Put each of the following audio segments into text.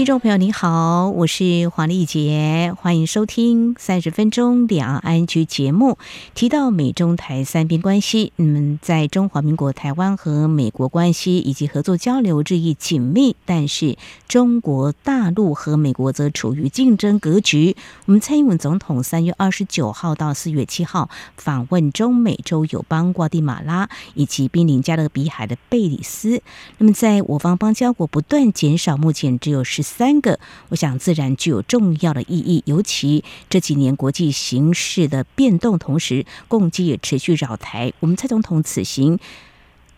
听众朋友，你好，我是黄丽杰，欢迎收听三十分钟两岸局节目。提到美中台三边关系，嗯，在中华民国台湾和美国关系以及合作交流日益紧密，但是中国大陆和美国则处于竞争格局。我们蔡英文总统三月二十九号到四月七号访问中美洲友邦瓜地马拉以及濒临加勒比海的贝里斯。那么，在我方邦交国不断减少，目前只有十。三个，我想自然具有重要的意义。尤其这几年国际形势的变动，同时共机也持续扰台。我们蔡总统此行。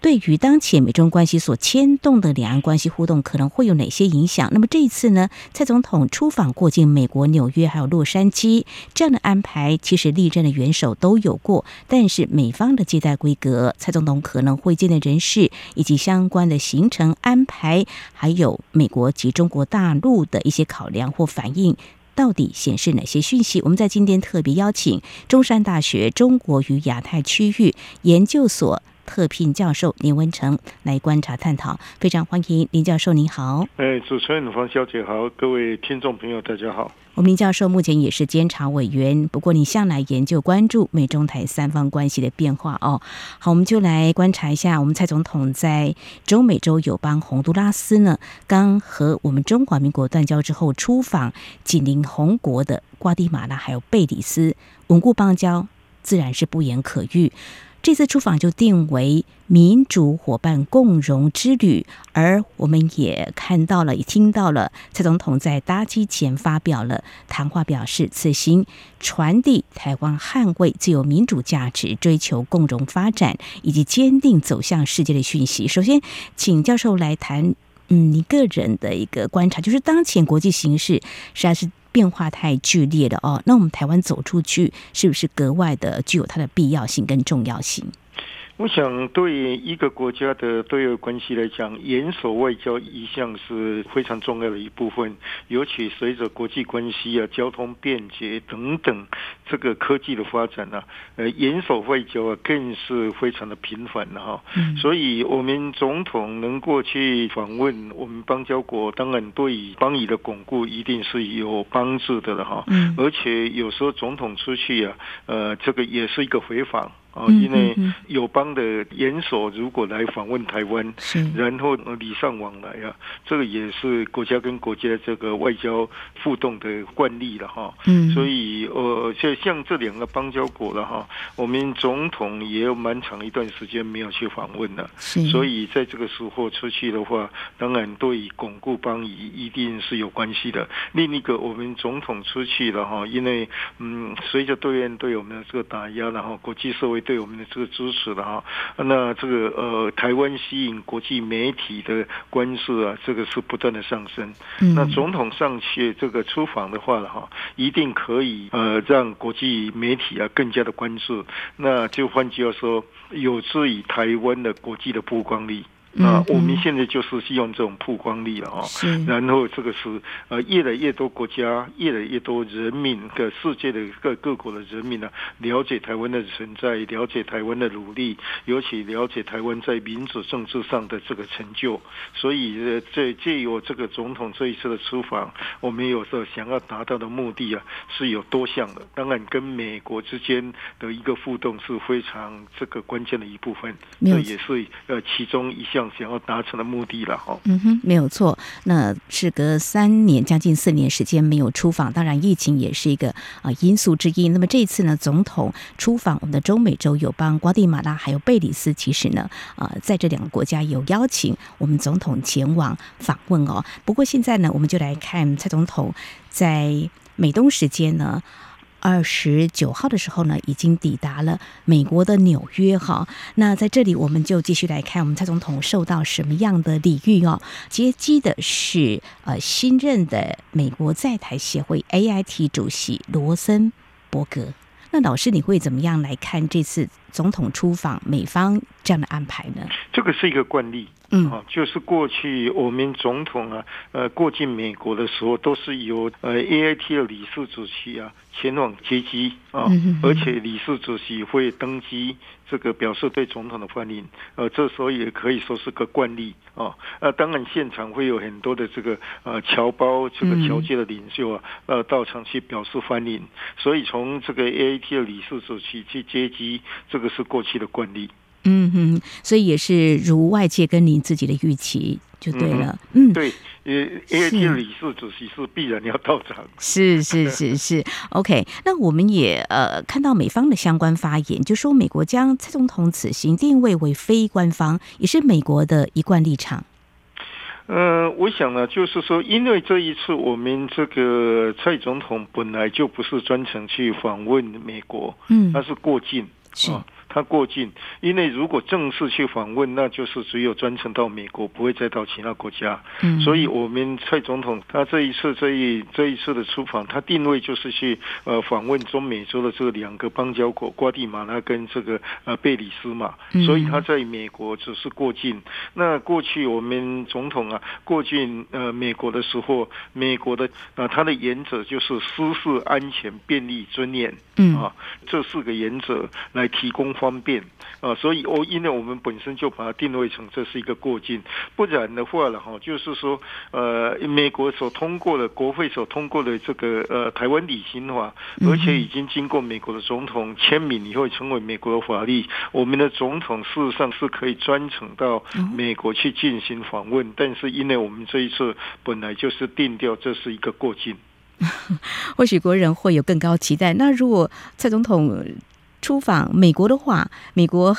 对于当前美中关系所牵动的两岸关系互动，可能会有哪些影响？那么这一次呢，蔡总统出访过境美国纽约还有洛杉矶这样的安排，其实历任的元首都有过。但是美方的接待规格，蔡总统可能会见的人士以及相关的行程安排，还有美国及中国大陆的一些考量或反应，到底显示哪些讯息？我们在今天特别邀请中山大学中国与亚太区域研究所。特聘教授林文成来观察探讨，非常欢迎林教授，您好。哎，主持人黄小姐好，各位听众朋友大家好。我们林教授目前也是监察委员，不过你向来研究关注美中台三方关系的变化哦。好，我们就来观察一下，我们蔡总统在中美洲友邦洪都拉斯呢，刚和我们中华民国断交之后，出访紧邻红国的瓜地马拉还有贝里斯，稳固邦交自然是不言可喻。这次出访就定为民主伙伴共荣之旅，而我们也看到了，也听到了蔡总统在搭机前发表了谈话，表示此行传递台湾捍卫自由民主价值、追求共荣发展以及坚定走向世界的讯息。首先，请教授来谈，嗯，你个人的一个观察，就是当前国际形势实在是。变化太剧烈了哦，那我们台湾走出去是不是格外的具有它的必要性跟重要性？我想，对一个国家的对外关系来讲，严守外交一向是非常重要的一部分。尤其随着国际关系啊、交通便捷等等，这个科技的发展啊，呃，严守外交啊，更是非常的频繁了哈。所以，我们总统能过去访问我们邦交国，当然对于邦谊的巩固一定是有帮助的了哈。而且有时候总统出去啊，呃，这个也是一个回访。哦，因为友邦的元首如果来访问台湾，然后礼尚往来啊，这个也是国家跟国家这个外交互动的惯例了哈。嗯，所以呃，像像这两个邦交国了哈，我们总统也有蛮长一段时间没有去访问了，所以在这个时候出去的话，当然对巩固邦谊一定是有关系的。另一个，我们总统出去了哈，因为嗯，随着对岸对我们的这个打压，然后国际社会。对我们的这个支持的哈，那这个呃，台湾吸引国际媒体的关注啊，这个是不断的上升。那总统上去这个出访的话了哈，一定可以呃让国际媒体啊更加的关注。那就换句话说，有助于台湾的国际的曝光率。啊，我们现在就是希望这种曝光力了哦，然后这个是呃越来越多国家，越来越多人民的世界的各各国的人民呢，了解台湾的存在，了解台湾的努力，尤其了解台湾在民主政治上的这个成就。所以呃，这借由这个总统这一次的出访，我们有时候想要达到的目的啊，是有多项的。当然，跟美国之间的一个互动是非常这个关键的一部分，这也是呃其中一项。想要达成的目的了哈，嗯哼，没有错。那事隔三年，将近四年时间没有出访，当然疫情也是一个啊因素之一。那么这一次呢，总统出访我们的中美洲友邦瓜地马拉还有贝里斯，其实呢，啊，在这两个国家有邀请我们总统前往访问哦。不过现在呢，我们就来看蔡总统在美东时间呢。二十九号的时候呢，已经抵达了美国的纽约哈。那在这里，我们就继续来看我们蔡总统受到什么样的礼遇哦。接机的是呃新任的美国在台协会 AIT 主席罗森伯格。那老师，你会怎么样来看这次总统出访美方这样的安排呢？这个是一个惯例。嗯，就是过去我们总统啊，呃，过境美国的时候，都是由呃 AIT 的理事主席啊前往接机啊，而且理事主席会登机，这个表示对总统的欢迎。呃，这时候也可以说是个惯例啊。呃，当然现场会有很多的这个呃侨胞这个侨界的领袖啊，呃，到场去表示欢迎。所以从这个 AIT 的理事主席去接机，这个是过去的惯例。嗯哼，所以也是如外界跟您自己的预期就对了。嗯，嗯对，呃，AIT 理事主席是必然要到场。是是是是，OK。那我们也呃看到美方的相关发言，就说美国将蔡总统此行定位为非官方，也是美国的一贯立场。呃，我想呢，就是说，因为这一次我们这个蔡总统本来就不是专程去访问美国，嗯，他是过境，是。啊他过境，因为如果正式去访问，那就是只有专程到美国，不会再到其他国家。嗯，所以我们蔡总统他这一次这一这一次的出访，他定位就是去呃访问中美洲的这两个邦交国，瓜地马拉跟这个呃贝里斯嘛。所以他在美国只是过境。那过去我们总统啊过境呃美国的时候，美国的呃他的原则就是私事、安全、便利、尊严。嗯啊，这四个原则来提供。方便啊，所以哦，因为我们本身就把它定位成这是一个过境，不然的话了哈，就是说呃，美国所通过的国会所通过的这个呃台湾旅行法，而且已经经过美国的总统签名以后成为美国的法律，我们的总统事实上是可以专程到美国去进行访问，但是因为我们这一次本来就是定调这是一个过境，或许国人会有更高期待。那如果蔡总统出访美国的话，美国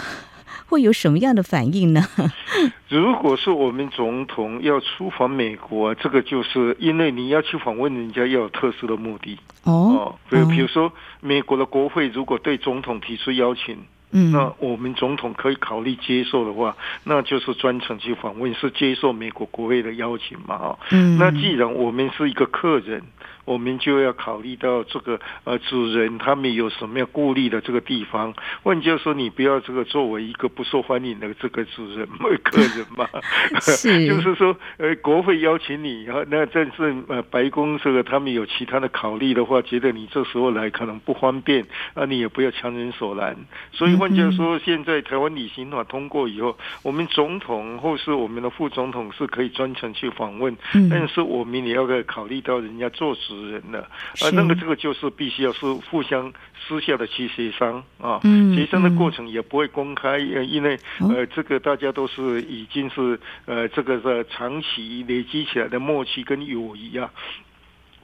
会有什么样的反应呢？如果是我们总统要出访美国，这个就是因为你要去访问人家，要有特殊的目的哦。比如，比如说，美国的国会如果对总统提出邀请，嗯，那我们总统可以考虑接受的话，那就是专程去访问，是接受美国国会的邀请嘛？啊，嗯，那既然我们是一个客人。我们就要考虑到这个呃主人他们有什么样顾虑的这个地方，换句话说，你不要这个作为一个不受欢迎的这个主人 客人嘛，是。就是说呃国会邀请你，然后那但是呃白宫这个他们有其他的考虑的话，觉得你这时候来可能不方便，啊你也不要强人所难。所以换句话说，现在台湾旅行法通过以后，我们总统或是我们的副总统是可以专程去访问，但是我们也要考虑到人家做事。人的，啊，那个这个就是必须要是互相私下的去协商啊，协商的过程也不会公开，因为呃，这个大家都是已经是呃，这个是长期累积起来的默契跟友谊啊。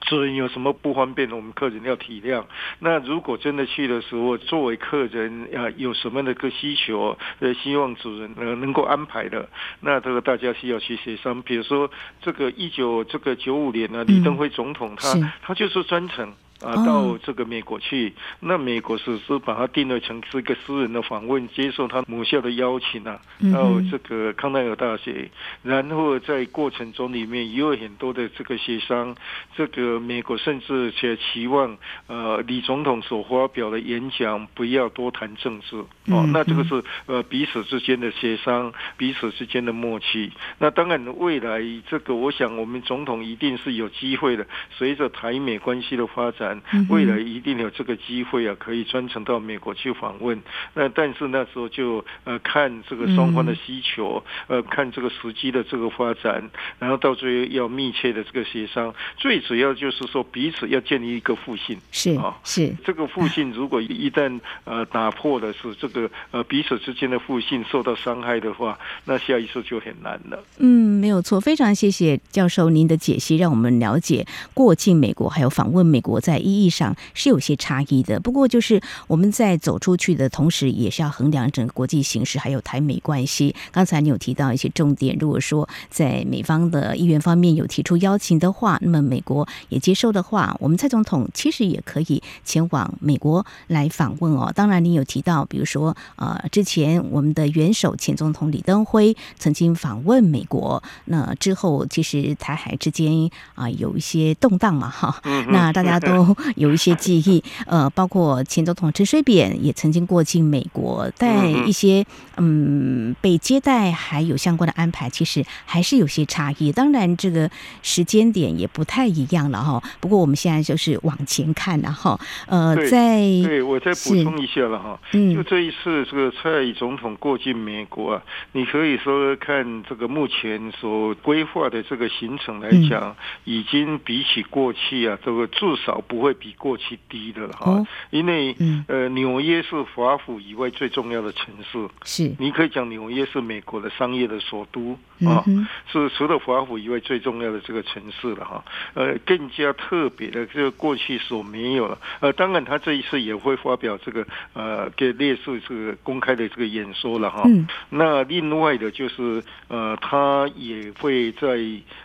主人有什么不方便，我们客人要体谅。那如果真的去的时候，作为客人啊，有什么那个需求，呃，希望主人呃能够安排的，那这个大家需要去协商。比如说，这个一九这个九五年呢，李登辉总统他他就是专程。啊，到这个美国去，那美国是是把它定位成是一个私人的访问，接受他母校的邀请啊，到这个康奈尔大学，然后在过程中里面也有很多的这个协商，这个美国甚至且期望呃李总统所发表的演讲不要多谈政治哦，那这个是呃彼此之间的协商，彼此之间的默契。那当然未来这个我想我们总统一定是有机会的，随着台美关系的发展。未来一定有这个机会啊，可以专程到美国去访问。那但是那时候就呃看这个双方的需求，呃看这个时机的这个发展，然后到最后要密切的这个协商。最主要就是说彼此要建立一个互信，是啊，是这个互信如果一旦呃打破的是这个呃彼此之间的互信受到伤害的话，那下一次就很难了。嗯，没有错，非常谢谢教授您的解析，让我们了解过境美国还有访问美国在。意义上是有些差异的，不过就是我们在走出去的同时，也是要衡量整个国际形势，还有台美关系。刚才你有提到一些重点，如果说在美方的议员方面有提出邀请的话，那么美国也接受的话，我们蔡总统其实也可以前往美国来访问哦。当然，你有提到，比如说呃，之前我们的元首前总统李登辉曾经访问美国，那之后其实台海之间啊有一些动荡嘛，哈，那大家都。有一些记忆。呃，包括前总统陈水扁也曾经过境美国，在一些嗯被接待还有相关的安排，其实还是有些差异。当然，这个时间点也不太一样了哈。不过我们现在就是往前看了哈。呃，在对我再补充一下了哈。嗯，就这一次这个蔡总统过境美国啊，你可以说看这个目前所规划的这个行程来讲，嗯、已经比起过去啊，这个至少不会比过去低的了哈。哦、因为、嗯、呃，纽约是华府以外最重要的城市，是你可以讲纽约是美国的商业的首都啊，嗯、是除了华府以外最重要的这个城市了哈。呃，更加特别的，就是过去所没有了。呃，当然他这一次也会发表这个呃，给列出这个公开的这个演说了哈。嗯、那另外的就是呃，他也会在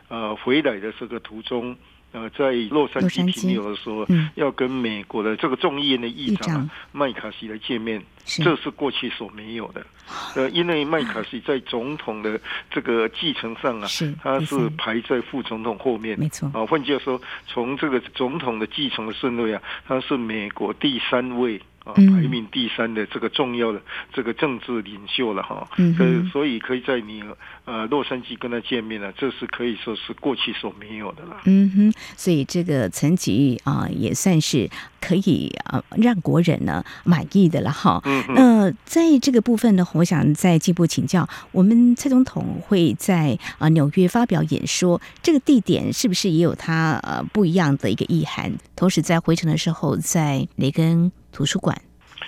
呃回来的这个途中。呃，在洛杉矶停留的时候，嗯、要跟美国的这个众议院的议长麦卡锡来见面，是这是过去所没有的。呃，因为麦卡锡在总统的这个继承上啊，是他是排在副总统后面，没错。啊，换句话说，从这个总统的继承的顺位啊，他是美国第三位。啊，排名第三的这个重要的这个政治领袖了哈，嗯以，所以可以在你呃洛杉矶跟他见面了，这是可以说是过去所没有的了。嗯哼，所以这个层级啊也算是可以啊让国人呢满意的了哈。嗯哼，那在这个部分呢，我想再进一步请教，我们蔡总统会在啊纽约发表演说，这个地点是不是也有他呃不一样的一个意涵？同时在回程的时候，在雷根图书馆。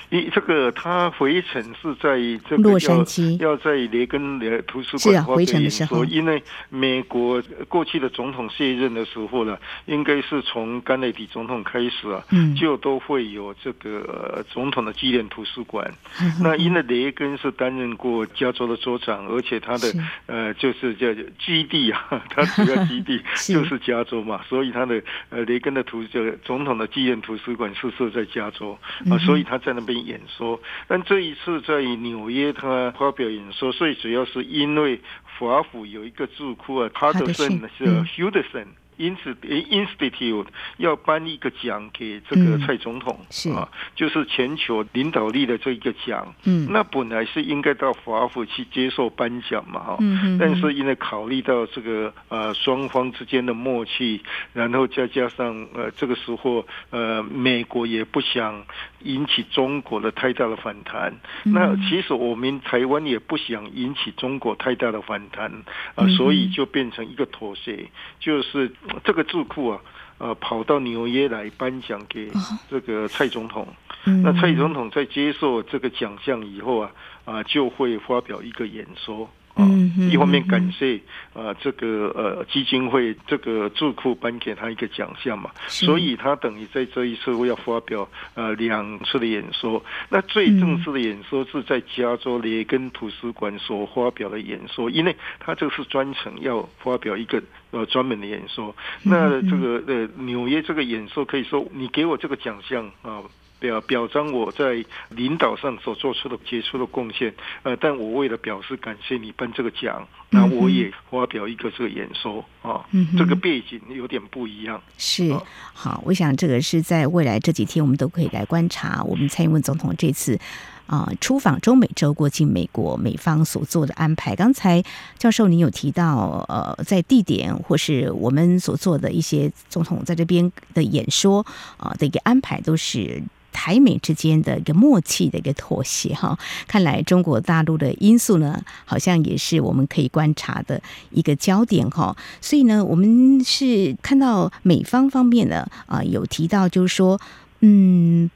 一这个他回程是在这个洛杉矶，要在雷根的图书馆回程的时候，因为美国过去的总统卸任的时候呢，应该是从甘乃迪总统开始啊，就都会有这个总统的纪念图书馆。那因为雷根是担任过加州的州长，而且他的呃就是叫基地啊，他主要基地 就是加州嘛，所以他的呃雷根的图这个总统的纪念图书馆是设在加州啊，所以他在那边。演说，但这一次在纽约他发表演说，最主要是因为华府有一个智库啊，哈德森是 Hudson。因此，Institute 要颁一个奖给这个蔡总统，嗯、是啊，就是全球领导力的这一个奖。嗯，那本来是应该到华府去接受颁奖嘛，哈。但是因为考虑到这个呃双方之间的默契，然后再加上呃这个时候呃美国也不想引起中国的太大的反弹。嗯、那其实我们台湾也不想引起中国太大的反弹啊，呃，所以就变成一个妥协，就是。这个智库啊，呃，跑到纽约来颁奖给这个蔡总统。那蔡总统在接受这个奖项以后啊，啊，就会发表一个演说。嗯，一方面感谢呃这个呃基金会这个智库颁给他一个奖项嘛，所以他等于在这一次会要发表呃两次的演说。那最正式的演说是在加州雷根图书馆所发表的演说，因为他这个是专程要发表一个呃专门的演说。那这个呃纽约这个演说可以说你给我这个奖项啊。表表彰我在领导上所做出的杰出的贡献，呃，但我为了表示感谢你颁这个奖，那我也发表一个这个演说啊，嗯、这个背景有点不一样。是，好，我想这个是在未来这几天我们都可以来观察，我们蔡英文总统这次啊出访中美洲过境美国，美方所做的安排。刚才教授您有提到，呃，在地点或是我们所做的一些总统在这边的演说啊的一个安排，都是。台美之间的一个默契的一个妥协哈，看来中国大陆的因素呢，好像也是我们可以观察的一个焦点哈。所以呢，我们是看到美方方面呢啊，有提到就是说，嗯，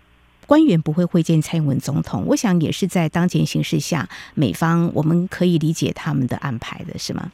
官员不会会见蔡英文总统，我想也是在当前形势下，美方我们可以理解他们的安排的是吗？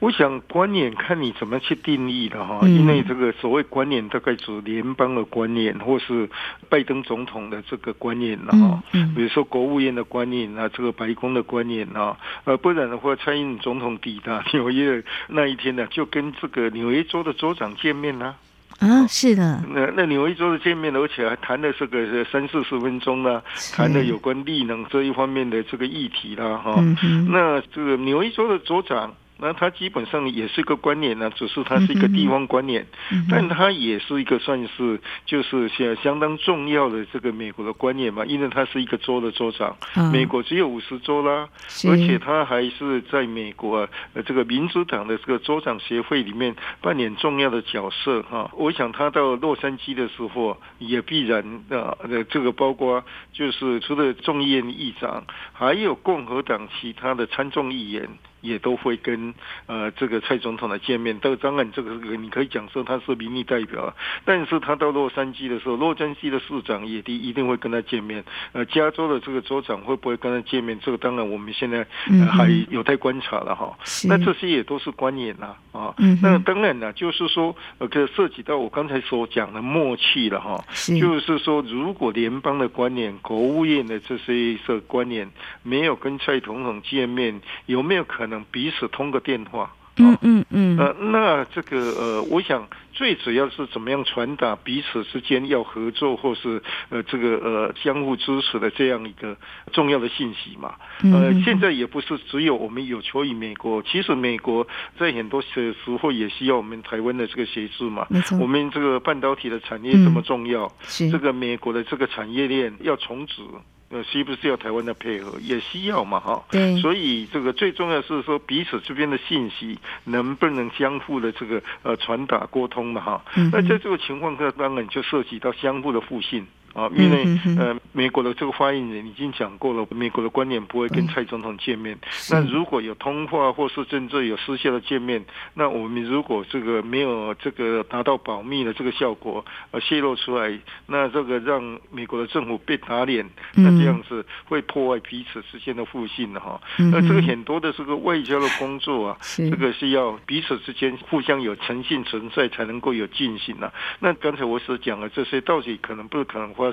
我想观念看你怎么去定义的哈，因为这个所谓观念大概指联邦的观念，或是拜登总统的这个官员了哈。比如说国务院的观念啊，这个白宫的观念啊，呃，不然的话，蔡英文总统抵达纽约那一天呢，就跟这个纽约州的州长见面啦。啊，是的。那那纽约州的见面，而且还谈了这个三四十分钟呢，谈了有关绿能这一方面的这个议题啦哈。那这个纽约州的州长。那它基本上也是一个观念呢，只是它是一个地方观念，嗯、但它也是一个算是就是相相当重要的这个美国的观念嘛，因为他是一个州的州长，嗯、美国只有五十州啦，而且他还是在美国呃这个民主党的这个州长协会里面扮演重要的角色哈。我想他到洛杉矶的时候也必然啊呃这个包括就是除了众议院议长，还有共和党其他的参众议员。也都会跟呃这个蔡总统来见面，但当然这个你可以讲说他是民意代表，但是他到洛杉矶的时候，洛杉矶的市长也一一定会跟他见面，呃，加州的这个州长会不会跟他见面？这个当然我们现在、呃、还有待观察了哈。那这些也都是观念呐啊，那当然了，就是说呃，涉及到我刚才所讲的默契了哈，就是说如果联邦的观念、国务院的这些个官员没有跟蔡总统见面，有没有可能？能彼此通个电话，嗯嗯嗯，呃，那这个呃，我想最主要是怎么样传达彼此之间要合作或是呃这个呃相互支持的这样一个重要的信息嘛。呃，现在也不是只有我们有求于美国，其实美国在很多时时候也需要我们台湾的这个协助嘛。没错，我们这个半导体的产业这么重要，是这个美国的这个产业链要重组。呃，需不需要台湾的配合？也需要嘛，哈。对。所以这个最重要是说，彼此这边的信息能不能相互的这个呃传达沟通嘛，哈。嗯。那在这个情况下，当然就涉及到相互的互信。啊，因为呃，美国的这个发言人已经讲过了，美国的官员不会跟蔡总统见面。那如果有通话或是甚至有私下的见面，那我们如果这个没有这个达到保密的这个效果，呃，泄露出来，那这个让美国的政府被打脸，那这样子会破坏彼此之间的互信的哈。那这个很多的这个外交的工作啊，这个是要彼此之间互相有诚信存在，才能够有进行的。那刚才我所讲的这些，到底可能不可能发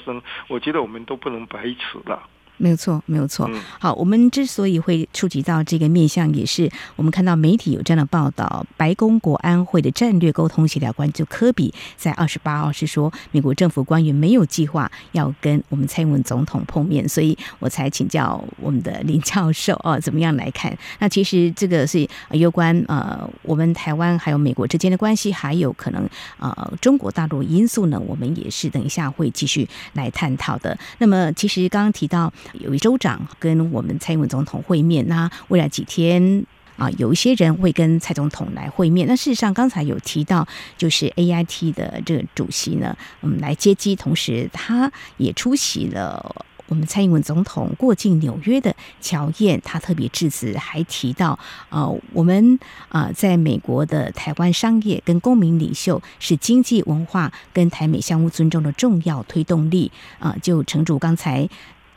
我觉得我们都不能白扯了。没有错，没有错。好，我们之所以会触及到这个面向，也是我们看到媒体有这样的报道。白宫国安会的战略沟通协调官就科比在二十八号是说，美国政府官员没有计划要跟我们蔡英文总统碰面，所以我才请教我们的林教授哦，怎么样来看？那其实这个是有关呃，我们台湾还有美国之间的关系，还有可能呃中国大陆因素呢，我们也是等一下会继续来探讨的。那么，其实刚刚提到。有一州长跟我们蔡英文总统会面，那未来几天啊，有一些人会跟蔡总统来会面。那事实上，刚才有提到，就是 AIT 的这个主席呢，嗯，来接机，同时他也出席了我们蔡英文总统过境纽约的乔宴。他特别致辞，还提到，呃，我们啊，在美国的台湾商业跟公民领袖是经济文化跟台美相互尊重的重要推动力啊。就诚如刚才。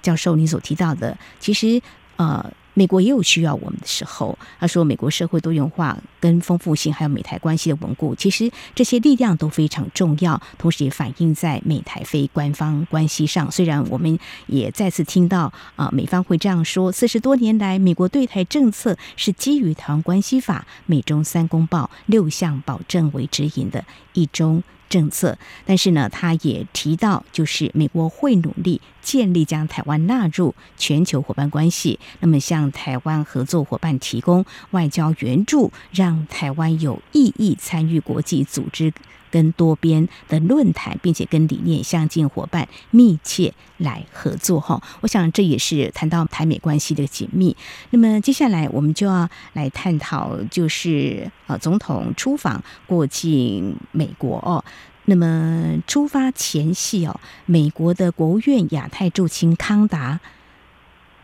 教授，你所提到的，其实呃，美国也有需要我们的时候。他说，美国社会多元化跟丰富性，还有美台关系的稳固，其实这些力量都非常重要，同时也反映在美台非官方关系上。虽然我们也再次听到啊、美方会这样说：四十多年来，美国对台政策是基于《台湾关系法》、美中三公报六项保证为指引的一中。政策，但是呢，他也提到，就是美国会努力建立将台湾纳入全球伙伴关系，那么向台湾合作伙伴提供外交援助，让台湾有意义参与国际组织跟多边的论坛，并且跟理念相近伙伴密切来合作。哈，我想这也是谈到台美关系的紧密。那么接下来我们就要来探讨，就是呃，总统出访过境美国哦。那么出发前夕哦，美国的国务院亚太驻青康达，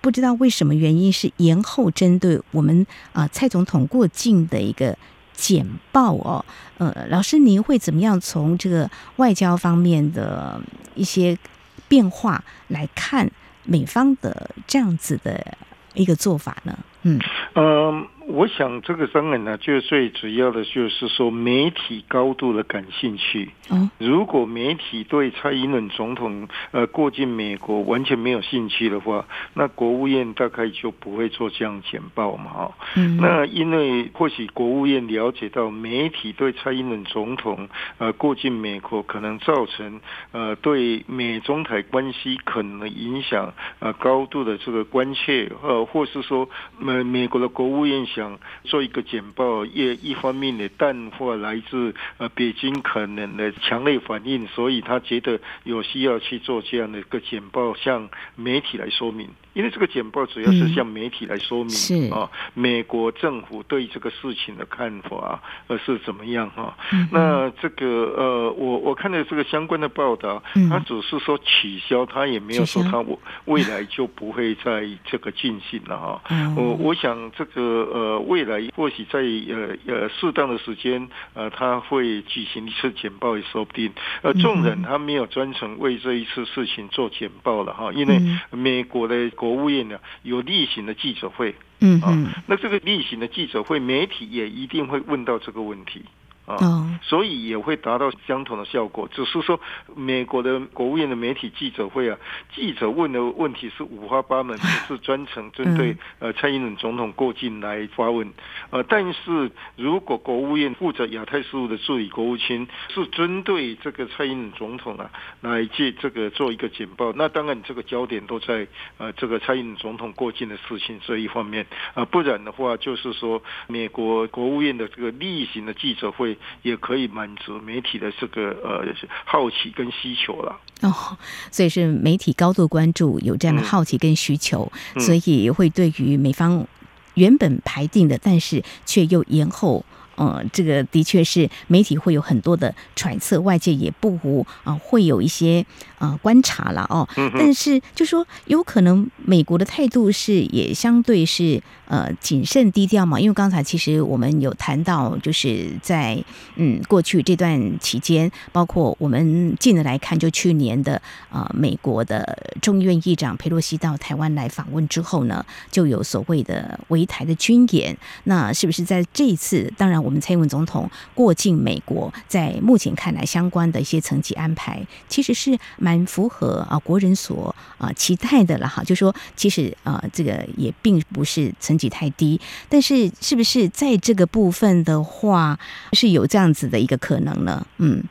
不知道为什么原因是延后针对我们啊蔡总统过境的一个简报哦。呃，老师您会怎么样从这个外交方面的一些变化来看美方的这样子的一个做法呢？嗯嗯。我想这个当然呢，就最主要的就是说媒体高度的感兴趣。如果媒体对蔡英文总统呃过境美国完全没有兴趣的话，那国务院大概就不会做这样简报嘛。哈，那因为或许国务院了解到媒体对蔡英文总统呃过境美国可能造成呃对美中台关系可能影响呃高度的这个关切，呃，或是说呃美国的国务院想做一个简报，也一方面也淡化来自呃北京可能的强烈反应，所以他觉得有需要去做这样的一个简报，向媒体来说明。因为这个简报主要是向媒体来说明、嗯、啊，美国政府对这个事情的看法呃是怎么样哈、啊嗯？那这个呃，我我看到这个相关的报道，他只是说取消，他也没有说他未来就不会在这个进行了哈、啊。我我想这个呃，未来或许在呃呃适当的时间呃，他会举行一次简报也说不定。呃，众人他没有专程为这一次事情做简报了哈，因为美国的。国务院呢有例行的记者会，嗯嗯，那这个例行的记者会，媒体也一定会问到这个问题。啊、哦，所以也会达到相同的效果，只是说美国的国务院的媒体记者会啊，记者问的问题是五花八门，不是专程针对呃蔡英文总统过境来发问，呃，但是如果国务院负责亚太事务的助理国务卿是针对这个蔡英文总统啊来借这个做一个简报，那当然这个焦点都在呃这个蔡英文总统过境的事情这一方面啊，不然的话就是说美国国务院的这个例行的记者会。也可以满足媒体的这个呃好奇跟需求了哦，所以是媒体高度关注，有这样的好奇跟需求，嗯、所以会对于美方原本排定的，但是却又延后。呃，这个的确是媒体会有很多的揣测，外界也不无啊、呃，会有一些呃观察了哦。但是就说有可能美国的态度是也相对是呃谨慎低调嘛，因为刚才其实我们有谈到，就是在嗯过去这段期间，包括我们近的来看，就去年的呃美国的众议院议长佩洛西到台湾来访问之后呢，就有所谓的围台的军演。那是不是在这一次？当然。我们蔡英文总统过境美国，在目前看来，相关的一些层级安排，其实是蛮符合啊国人所啊期待的了哈。就说其实啊，这个也并不是层级太低，但是是不是在这个部分的话，是有这样子的一个可能呢？嗯，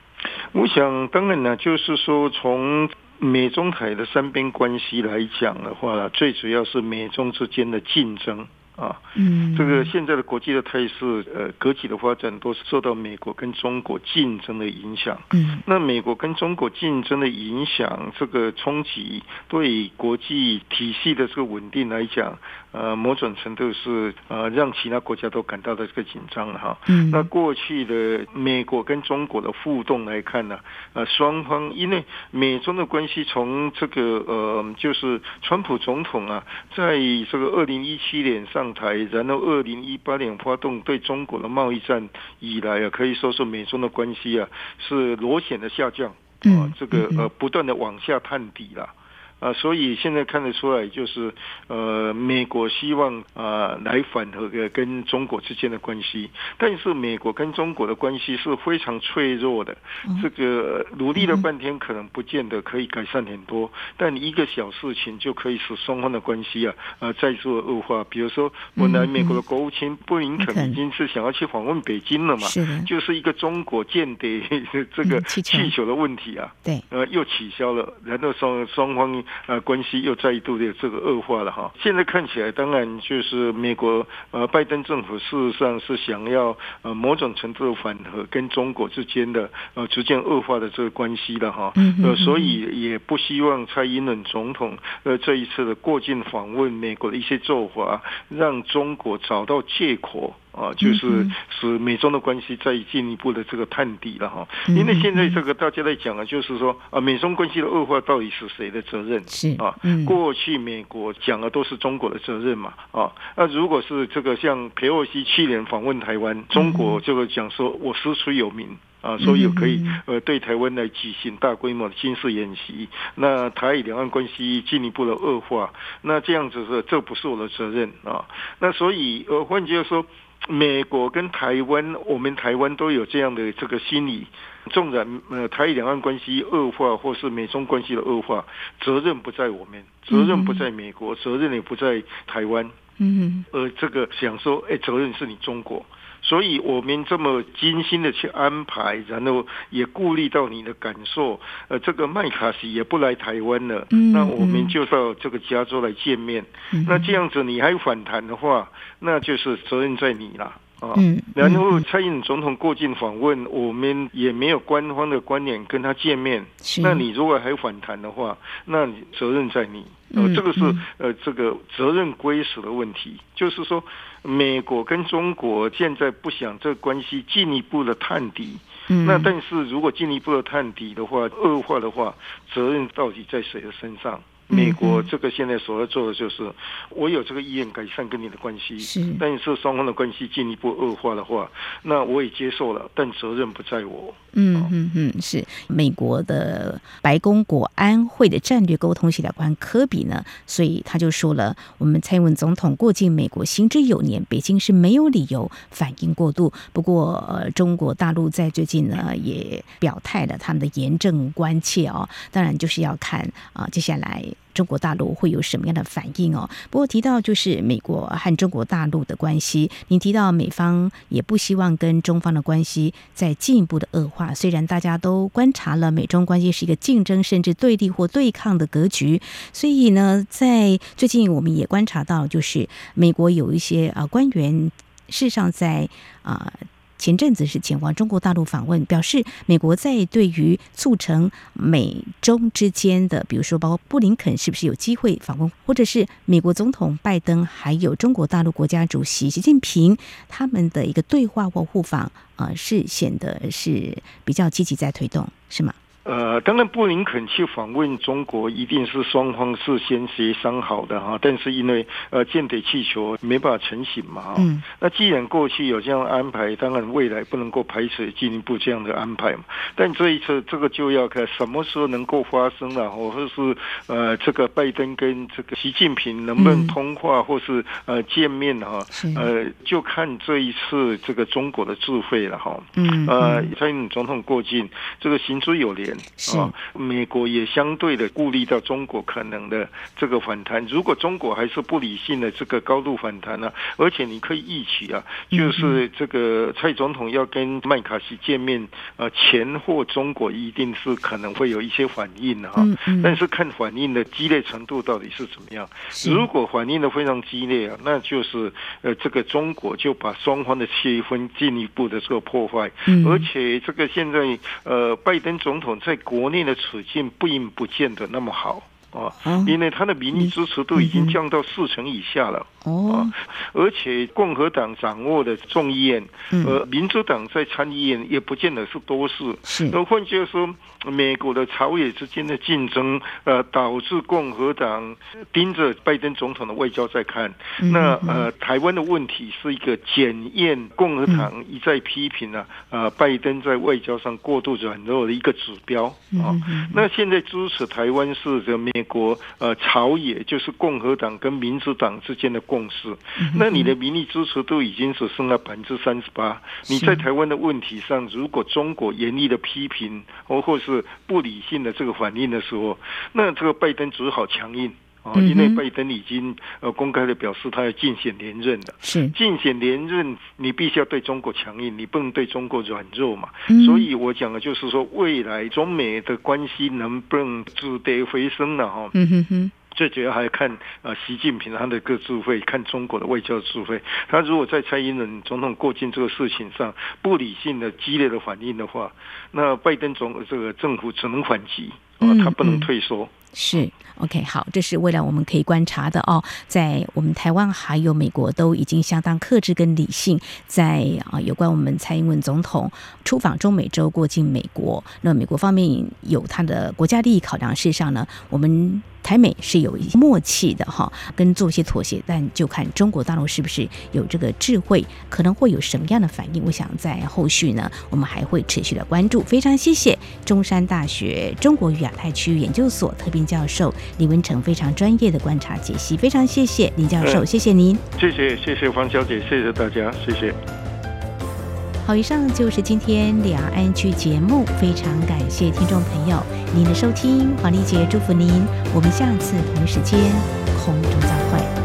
我想当然呢，就是说从美中台的三边关系来讲的话，最主要是美中之间的竞争。啊，嗯，这个现在的国际的态势，呃，格局的发展都是受到美国跟中国竞争的影响。嗯，那美国跟中国竞争的影响，这个冲击对国际体系的这个稳定来讲。呃，某种程度是呃，让其他国家都感到的这个紧张了哈。嗯。那过去的美国跟中国的互动来看呢，呃，双方因为美中的关系从这个呃，就是川普总统啊，在这个二零一七年上台，然后二零一八年发动对中国的贸易战以来啊，可以说是美中的关系啊是螺旋的下降，啊，这个呃不断的往下探底了。啊，所以现在看得出来，就是呃，美国希望啊、呃、来缓和跟中国之间的关系，但是美国跟中国的关系是非常脆弱的，这个努力了半天，可能不见得可以改善很多，但一个小事情就可以使双方的关系啊呃再做恶化。比如说，本来美国的国务卿布林肯已经是想要去访问北京了嘛，就是一个中国间谍这个气球的问题啊，对，呃又取消了，然后双双方。呃，关系又再一度的这个恶化了哈。现在看起来，当然就是美国呃，拜登政府事实上是想要呃某种程度的缓和跟中国之间的呃逐渐恶化的这个关系了哈。呃，所以也不希望蔡英文总统呃这一次的过境访问美国的一些做法，让中国找到借口。啊，就是使美中的关系再进一步的这个探底了哈，因为现在这个大家在讲啊，就是说啊，美中关系的恶化到底是谁的责任？是啊，过去美国讲的都是中国的责任嘛啊，那如果是这个像裴洛西去年访问台湾，中国这个讲说我师出有名啊，所以可以呃对台湾来进行大规模的军事演习，那台两岸关系进一步的恶化，那这样子是这不是我的责任啊，那所以呃换句话说。美国跟台湾，我们台湾都有这样的这个心理。纵然呃，台两岸关系恶化，或是美中关系的恶化，责任不在我们，责任不在美国，责任也不在台湾。嗯，而这个想说，哎，责任是你中国。所以我们这么精心的去安排，然后也顾虑到你的感受。呃，这个麦卡锡也不来台湾了，嗯，那我们就到这个加州来见面。嗯，那这样子你还反弹的话，那就是责任在你了。嗯，然后蔡英文总统过境访问，我们也没有官方的观点跟他见面。那你如果还反弹的话，那你责任在你。呃，这个是呃这个责任归属的问题。就是说，美国跟中国现在不想这关系进一步的探底。那但是如果进一步的探底的话，恶化的话，责任到底在谁的身上？美国这个现在所要做的就是，我有这个意愿改善跟你的关系，是，但是双方的关系进一步恶化的话，那我也接受了，但责任不在我。嗯嗯嗯，是美国的白宫国安会的战略沟通协调官科比呢，所以他就说了，我们蔡英文总统过境美国行之有年，北京是没有理由反应过度。不过，呃，中国大陆在最近呢也表态了他们的严正关切哦，当然就是要看啊、呃、接下来。中国大陆会有什么样的反应哦？不过提到就是美国和中国大陆的关系，您提到美方也不希望跟中方的关系再进一步的恶化。虽然大家都观察了美中关系是一个竞争甚至对立或对抗的格局，所以呢，在最近我们也观察到，就是美国有一些啊官员事实上在啊。前阵子是前往中国大陆访问，表示美国在对于促成美中之间的，比如说包括布林肯是不是有机会访问，或者是美国总统拜登还有中国大陆国家主席习近平他们的一个对话或互访，啊，是显得是比较积极在推动，是吗？呃，当然，布林肯去访问中国，一定是双方事先协商好的哈。但是因为呃间谍气球没办法成型嘛，嗯，那既然过去有这样安排，当然未来不能够排除进一步这样的安排嘛。但这一次这个就要看什么时候能够发生了，或者是呃这个拜登跟这个习近平能不能通话，或是呃见面哈，呃就看这一次这个中国的智慧了哈。嗯，呃，蔡英文总统过境，这个行之有年。啊，美国也相对的顾虑到中国可能的这个反弹。如果中国还是不理性的这个高度反弹呢、啊？而且你可以预期啊，就是这个蔡总统要跟麦卡锡见面，呃，前或中国一定是可能会有一些反应的哈。但是看反应的激烈程度到底是怎么样。如果反应的非常激烈啊，那就是呃，这个中国就把双方的气氛进一步的这个破坏。而且这个现在呃，拜登总统。在国内的处境并不见得那么好。啊，因为他的民意支持度已经降到四成以下了。哦，而且共和党掌握的众议院，呃，民主党在参议院也不见得是多数。是，那换句话说，美国的朝野之间的竞争，呃，导致共和党盯着拜登总统的外交在看。那呃，台湾的问题是一个检验共和党一再批评啊，呃，拜登在外交上过度软弱的一个指标。啊，那现在支持台湾是这美。国呃朝野就是共和党跟民主党之间的共识，那你的民意支持度已经只剩了百分之三十八。你在台湾的问题上，如果中国严厉的批评或或是不理性的这个反应的时候，那这个拜登只好强硬啊，因为拜登已经呃公开的表示他要竞选连任的。是竞选连任，你必须要对中国强硬，你不能对中国软弱嘛。所以我讲的就是说，未来中美的关系能不能止跌回升了哈？嗯哼哼。最主要还要看呃习近平他的各智慧，看中国的外交智慧。他如果在蔡英文总统过境这个事情上不理性的激烈的反应的话，那拜登总这个政府只能反击，啊，他不能退缩。嗯嗯是 OK，好，这是未来我们可以观察的哦。在我们台湾还有美国都已经相当克制跟理性，在啊有关我们蔡英文总统出访中美洲过境美国，那美国方面有他的国家利益考量，事实上呢，我们。台美是有一默契的哈，跟做一些妥协，但就看中国大陆是不是有这个智慧，可能会有什么样的反应。我想在后续呢，我们还会持续的关注。非常谢谢中山大学中国与亚太区域研究所特聘教授李文成非常专业的观察解析。非常谢谢林教授，谢谢您，谢谢谢谢黄小姐，谢谢大家，谢谢。好，以上就是今天两岸区节目，非常感谢听众朋友您的收听，黄丽姐祝福您，我们下次同一时间空中再会。